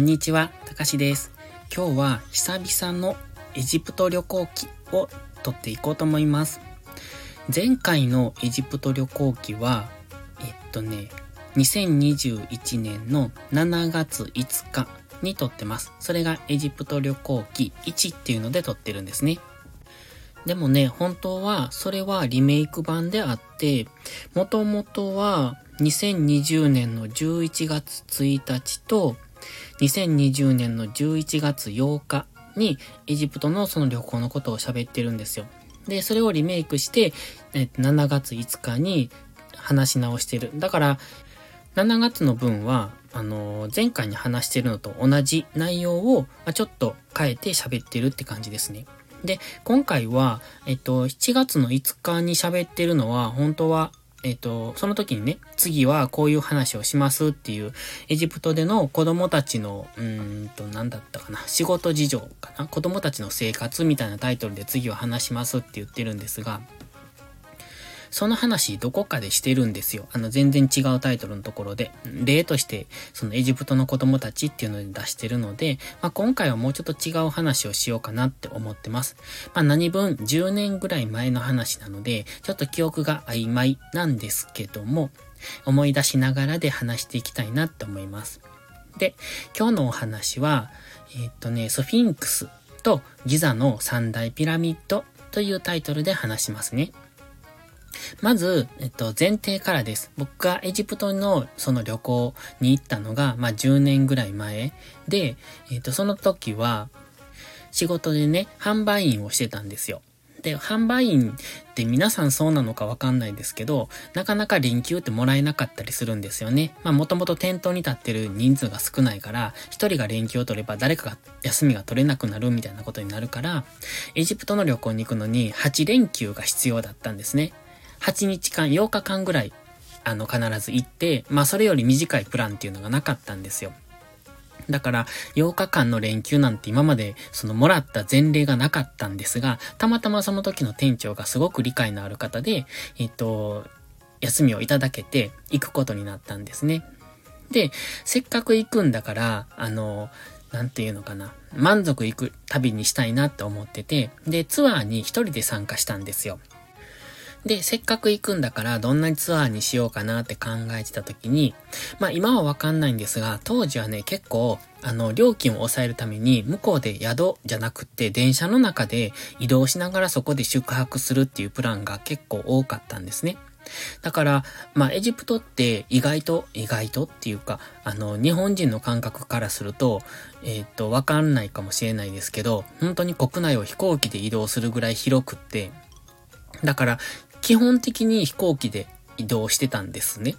こんにちは、たかしです。今日は久々のエジプト旅行記を撮っていこうと思います。前回のエジプト旅行記は、えっとね、2021年の7月5日に撮ってます。それがエジプト旅行記1っていうので撮ってるんですね。でもね、本当はそれはリメイク版であって、もともとは2020年の11月1日と2020年の11月8日にエジプトのその旅行のことを喋ってるんですよ。で、それをリメイクして、え7月5日に話し直してる。だから、7月の分は、あの、前回に話してるのと同じ内容を、まちょっと変えて喋ってるって感じですね。で、今回は、えっと、7月の5日に喋ってるのは、本当はえっ、と、その時にね、次はこういう話をしますっていう、エジプトでの子供たちの、うんと、何だったかな、仕事事情かな、子供たちの生活みたいなタイトルで次は話しますって言ってるんですが、その話どこかでしてるんですよ。あの全然違うタイトルのところで。例として、そのエジプトの子供たちっていうので出してるので、まあ、今回はもうちょっと違う話をしようかなって思ってます。まあ、何分10年ぐらい前の話なので、ちょっと記憶が曖昧なんですけども、思い出しながらで話していきたいなって思います。で、今日のお話は、えー、っとね、ソフィンクスとギザの三大ピラミッドというタイトルで話しますね。まず、えっと、前提からです。僕がエジプトのその旅行に行ったのが、まあ、10年ぐらい前で、えっと、その時は、仕事でね、販売員をしてたんですよ。で、販売員って皆さんそうなのかわかんないですけど、なかなか連休ってもらえなかったりするんですよね。まあもともと店頭に立ってる人数が少ないから、一人が連休を取れば誰かが休みが取れなくなるみたいなことになるから、エジプトの旅行に行くのに8連休が必要だったんですね。8日間、8日間ぐらい、あの、必ず行って、まあ、それより短いプランっていうのがなかったんですよ。だから、8日間の連休なんて今まで、その、もらった前例がなかったんですが、たまたまその時の店長がすごく理解のある方で、えっと、休みをいただけて行くことになったんですね。で、せっかく行くんだから、あの、なんていうのかな。満足行く旅にしたいなって思ってて、で、ツアーに一人で参加したんですよ。で、せっかく行くんだからどんなツアーにしようかなって考えてた時に、まあ今はわかんないんですが、当時はね、結構、あの、料金を抑えるために、向こうで宿じゃなくて電車の中で移動しながらそこで宿泊するっていうプランが結構多かったんですね。だから、まあ、エジプトって意外と、意外とっていうか、あの、日本人の感覚からすると、えっ、と、わかんないかもしれないですけど、本当に国内を飛行機で移動するぐらい広くって、だから、基本的に飛行機で移動してたんですね。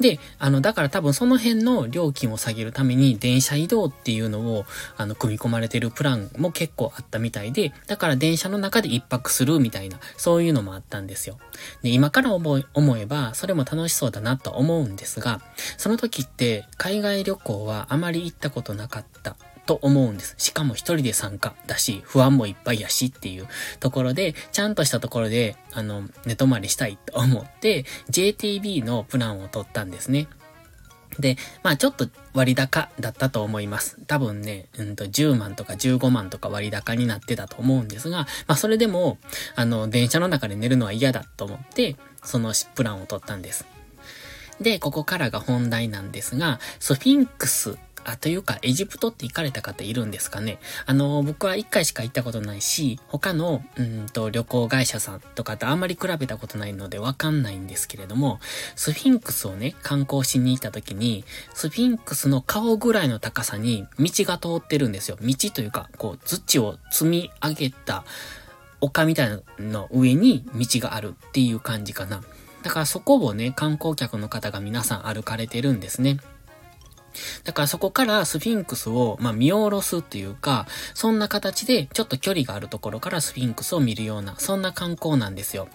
で、あの、だから多分その辺の料金を下げるために電車移動っていうのを、あの、組み込まれてるプランも結構あったみたいで、だから電車の中で一泊するみたいな、そういうのもあったんですよ。で、今から思えば、それも楽しそうだなと思うんですが、その時って海外旅行はあまり行ったことなかったと思うんです。しかも一人で参加だし、不安もいっぱいやしっていうところで、ちゃんとしたところで、あの、寝泊まりしたいと思って、JTB のプランを取ったんですね。で、まあちょっと割高だったと思います。多分ね、うんと10万とか15万とか割高になってたと思うんですが、まあそれでも、あの、電車の中で寝るのは嫌だと思って、そのプランを取ったんです。で、ここからが本題なんですが、スフィンクスあ、というか、エジプトって行かれた方いるんですかね？あの、僕は一回しか行ったことないし、他の、うんと、旅行会社さんとかとあんまり比べたことないのでわかんないんですけれども、スフィンクスをね、観光しに行った時に、スフィンクスの顔ぐらいの高さに道が通ってるんですよ。道というか、こう、土を積み上げた丘みたいなの上に道があるっていう感じかな。だからそこをね、観光客の方が皆さん歩かれてるんですね。だからそこからスフィンクスを、まあ、見下ろすっていうか、そんな形でちょっと距離があるところからスフィンクスを見るような、そんな観光なんですよ。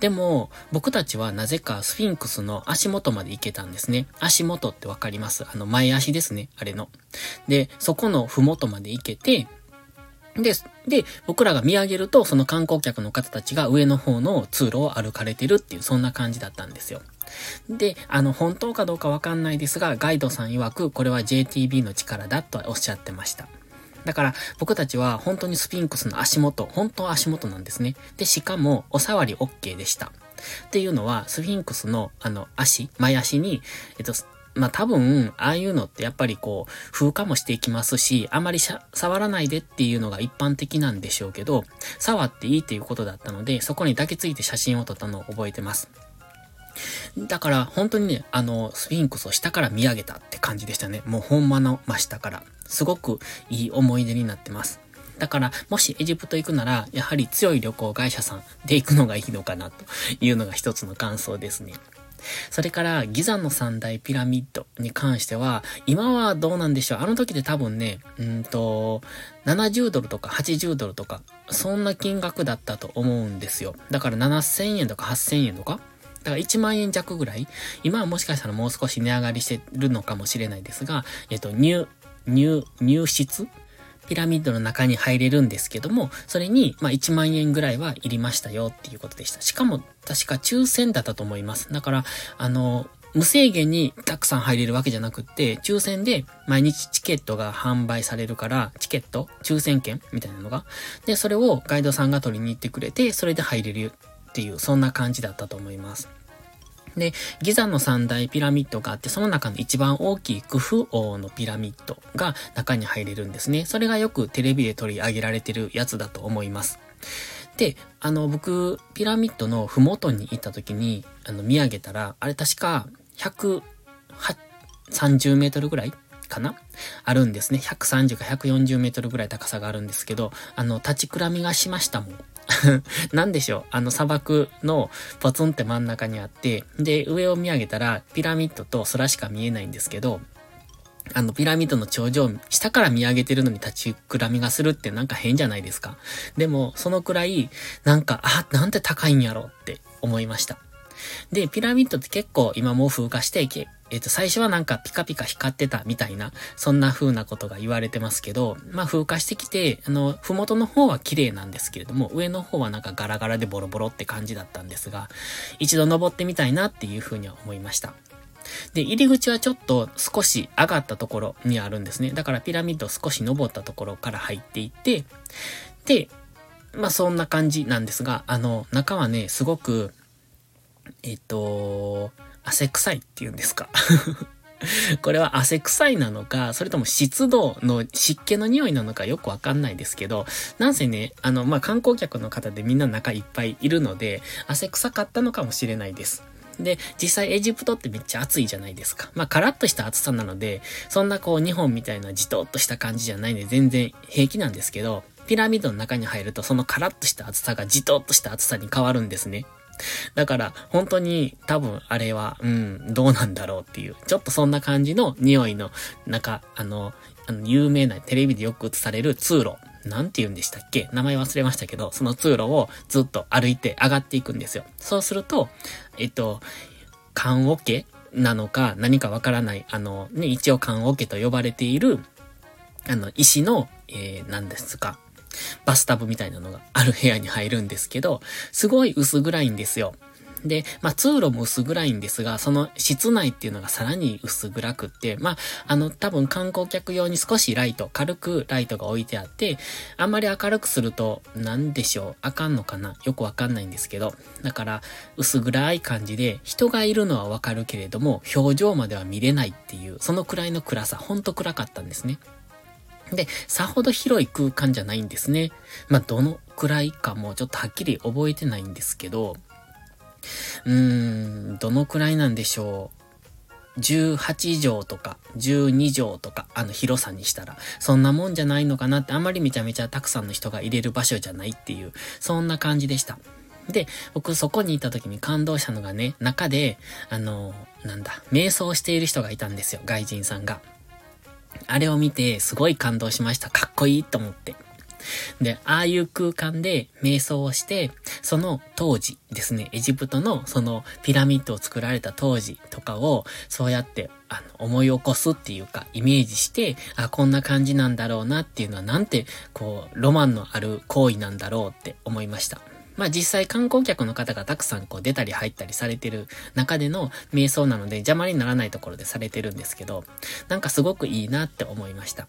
でも、僕たちはなぜかスフィンクスの足元まで行けたんですね。足元ってわかります？あの、前足ですね、あれの。で、そこのふもとまで行けて、で、で、僕らが見上げると、その観光客の方たちが上の方の通路を歩かれてるっていう、そんな感じだったんですよ。で、あの、本当かどうかわかんないですが、ガイドさん曰く、これは JTB の力だとおっしゃってました。だから、僕たちは本当にスフィンクスの足元、本当は足元なんですね。で、しかも、お触り OK でした。っていうのは、スフィンクスの、あの、足、前足に、えっと、まあ多分、ああいうのってやっぱりこう、風化もしていきますし、あまり触らないでっていうのが一般的なんでしょうけど、触っていいっていうことだったので、そこに抱きついて写真を撮ったのを覚えてます。だから、本当にね、あの、スフィンクスを下から見上げたって感じでしたね。もうほんまの真下から。すごくいい思い出になってます。だから、もしエジプト行くなら、やはり強い旅行会社さんで行くのがいいのかなというのが一つの感想ですね。それから、ギザの三大ピラミッドに関しては、今はどうなんでしょうあの時で多分ね、うんと、70ドルとか80ドルとか、そんな金額だったと思うんですよ。だから7000円とか8000円とかだから1万円弱ぐらい今はもしかしたらもう少し値上がりしてるのかもしれないですが、えっと、入、入、入室ピラミッドの中に入れるんですけども、それに、まあ、1万円ぐらいはいりましたよっていうことでした。しかも、確か抽選だったと思います。だから、あの、無制限にたくさん入れるわけじゃなくって、抽選で毎日チケットが販売されるから、チケット抽選券みたいなのが。で、それをガイドさんが取りに行ってくれて、それで入れるっていう、そんな感じだったと思います。で、ギザの三大ピラミッドがあって、その中の一番大きいクフ王のピラミッドが中に入れるんですね。それがよくテレビで取り上げられてるやつだと思います。で、あの、僕、ピラミッドのふもとに行った時に、あの、見上げたら、あれ確か、130メートルぐらいかな？あるんですね。130か140メートルぐらい高さがあるんですけど、あの、立ちくらみがしましたもん。何でしょう？あの砂漠のポツンって真ん中にあって、で、上を見上げたらピラミッドと空しか見えないんですけど、あの、ピラミッドの頂上、下から見上げてるのに立ちくらみがするってなんか変じゃないですか？でも、そのくらい、なんか、あ、なんて高いんやろって思いました。で、ピラミッドって結構今も風化していけ、えっ、と、最初はなんかピカピカ光ってたみたいな、そんな風なことが言われてますけど、まあ風化してきて、あの、ふもとの方は綺麗なんですけれども、上の方はなんかガラガラでボロボロって感じだったんですが、一度登ってみたいなっていう風には思いました。で、入り口はちょっと少し上がったところにあるんですね。だからピラミッド少し登ったところから入っていって、で、まあそんな感じなんですが、あの、中はね、すごく、えっと、汗臭いって言うんですか？これは汗臭いなのか、それとも湿度の湿気の匂いなのかよくわかんないですけど、なんせね、あの、まあ、観光客の方でみんな中いっぱいいるので、汗臭かったのかもしれないです。で、実際エジプトってめっちゃ暑いじゃないですか。まあ、カラッとした暑さなので、そんなこう日本みたいなじとっとした感じじゃないんで全然平気なんですけど、ピラミッドの中に入るとそのカラッとした暑さがじとっとした暑さに変わるんですね。だから、本当に多分あれは、うん、どうなんだろうっていう、ちょっとそんな感じの匂いの中、あの、あの、有名なテレビでよく映される通路。なんて言うんでしたっけ？名前忘れましたけど、その通路をずっと歩いて上がっていくんですよ。そうすると、えっと、缶桶なのか何かわからない、あの、ね、一応缶桶と呼ばれている、あの、石の、えー、何ですか、バスタブみたいなのがある部屋に入るんですけど、すごい薄暗いんですよ。で、まあ、通路も薄暗いんですが、その室内っていうのがさらに薄暗くって、まあ、あの、多分観光客用に少しライト、軽くライトが置いてあって、あんまり明るくすると、なんでしょう、あかんのかな？よくわかんないんですけど、だから、薄暗い感じで、人がいるのはわかるけれども、表情までは見れないっていう、そのくらいの暗さ、ほんと暗かったんですね。で、さほど広い空間じゃないんですね。まあ、どのくらいかもちょっとはっきり覚えてないんですけど、うーん、どのくらいなんでしょう。18畳とか12畳とかあの広さにしたらそんなもんじゃないのかなってあんまりめちゃめちゃたくさんの人が入れる場所じゃないっていうそんな感じでした。で、僕そこに行った時に感動したのがね、中で、あの、なんだ、瞑想している人がいたんですよ、外人さんが。あれを見てすごい感動しました。かっこいいと思って。で、ああいう空間で瞑想をして、その当時ですね、エジプトのそのピラミッドを作られた当時とかを、そうやってあの思い起こすっていうか、イメージして、あ、こんな感じなんだろうなっていうのは、なんて、こう、ロマンのある行為なんだろうって思いました。まあ実際観光客の方がたくさんこう出たり入ったりされてる中での瞑想なので邪魔にならないところでされてるんですけど、なんかすごくいいなって思いました。っ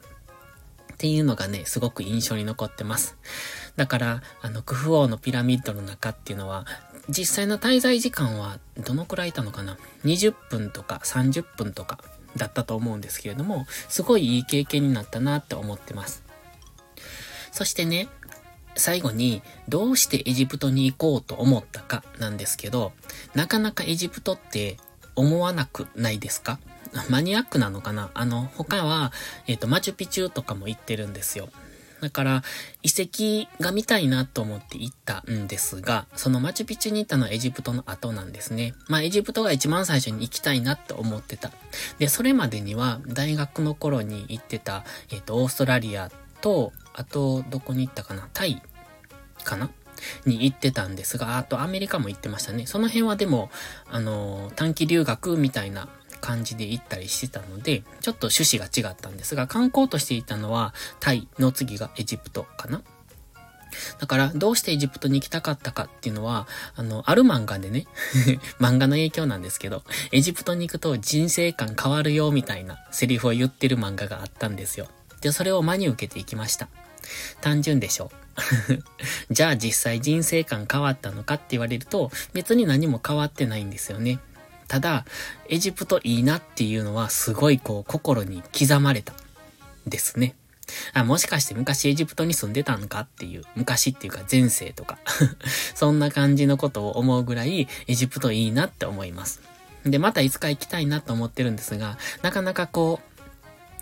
ていうのがね、すごく印象に残ってます。だから、あの、クフ王のピラミッドの中っていうのは、実際の滞在時間はどのくらいいたのかな ?20 分とか30分とかだったと思うんですけれども、すごいいい経験になったなって思ってます。そしてね、最後に、どうしてエジプトに行こうと思ったかなんですけど、なかなかエジプトって思わなくないですか？マニアックなのかな？あの、他は、えっ、ー、と、マチュピチュとかも行ってるんですよ。だから、遺跡が見たいなと思って行ったんですが、そのマチュピチュに行ったのはエジプトの後なんですね。まあ、エジプトが一番最初に行きたいなって思ってた。で、それまでには、大学の頃に行ってた、えっ、ー、と、オーストラリアと、あと、どこに行ったかな？タイかな？に行ってたんですが、あとアメリカも行ってましたね。その辺はでも、あの、短期留学みたいな感じで行ったりしてたので、ちょっと趣旨が違ったんですが、観光としていたのは、タイの次がエジプトかなだから、どうしてエジプトに行きたかったかっていうのは、あの、ある漫画でね 漫画の影響なんですけど、エジプトに行くと人生観変わるよ、みたいなセリフを言ってる漫画があったんですよ。で、それを真に受けていきました。単純でしょ？じゃあ実際人生観変わったのかって言われると別に何も変わってないんですよね。ただ、エジプトいいなっていうのはすごいこう心に刻まれた。ですね。あ、もしかして昔エジプトに住んでたんかっていう、昔っていうか前世とか そんな感じのことを思うぐらいエジプトいいなって思います。で、またいつか行きたいなと思ってるんですが、なかなかこう、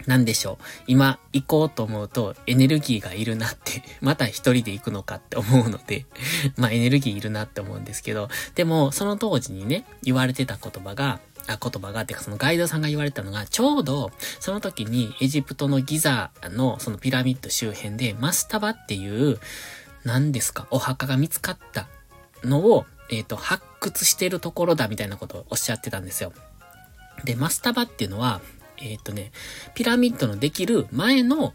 なんでしょう。今行こうと思うとエネルギーがいるなって また一人で行くのかって思うので まあエネルギーいるなって思うんですけど、でもその当時にね、言われてた言葉が、あ、言葉が、てかそのガイドさんが言われたのが、ちょうどその時にエジプトのギザのそのピラミッド周辺でマスタバっていう、何ですか、お墓が見つかったのを、えっ、ー、と、発掘してるところだみたいなことをおっしゃってたんですよ。で、マスタバっていうのは、えっ、とね、ピラミッドのできる前の、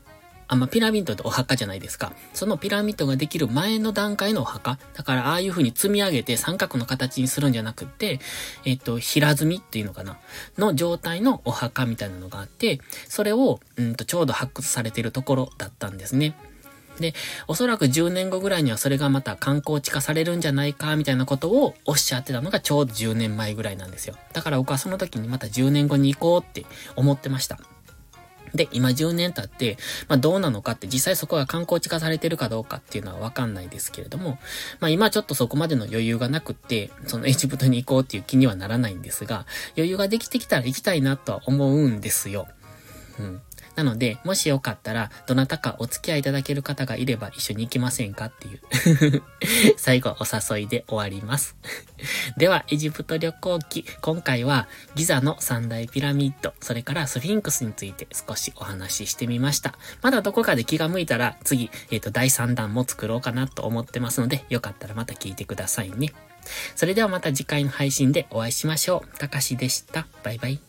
あ、まあ、ピラミッドってお墓じゃないですか。そのピラミッドができる前の段階のお墓。だから、ああいう風に積み上げて三角の形にするんじゃなくって、えっ、と、平積みっていうのかなの状態のお墓みたいなのがあって、それを、うんと、ちょうど発掘されてるところだったんですね。で、おそらく10年後ぐらいにはそれがまた観光地化されるんじゃないか、みたいなことをおっしゃってたのがちょうど10年前ぐらいなんですよ。だから僕はその時にまた10年後に行こうって思ってました。で、今10年経って、まあどうなのかって実際そこが観光地化されてるかどうかっていうのはわかんないですけれども、まあ今ちょっとそこまでの余裕がなくって、その エジプトに行こうっていう気にはならないんですが、余裕ができてきたら行きたいなとは思うんですよ。うん。なので、もしよかったら、どなたかお付き合いいただける方がいれば一緒に行きませんかっていう 最後お誘いで終わります では、エジプト旅行記、今回はギザの三大ピラミッド、それからスフィンクスについて少しお話ししてみました。まだどこかで気が向いたら、次、えっ、ー、と、第3弾も作ろうかなと思ってますので、よかったらまた聞いてくださいね。それではまた次回の配信でお会いしましょう。たかしでした。バイバイ。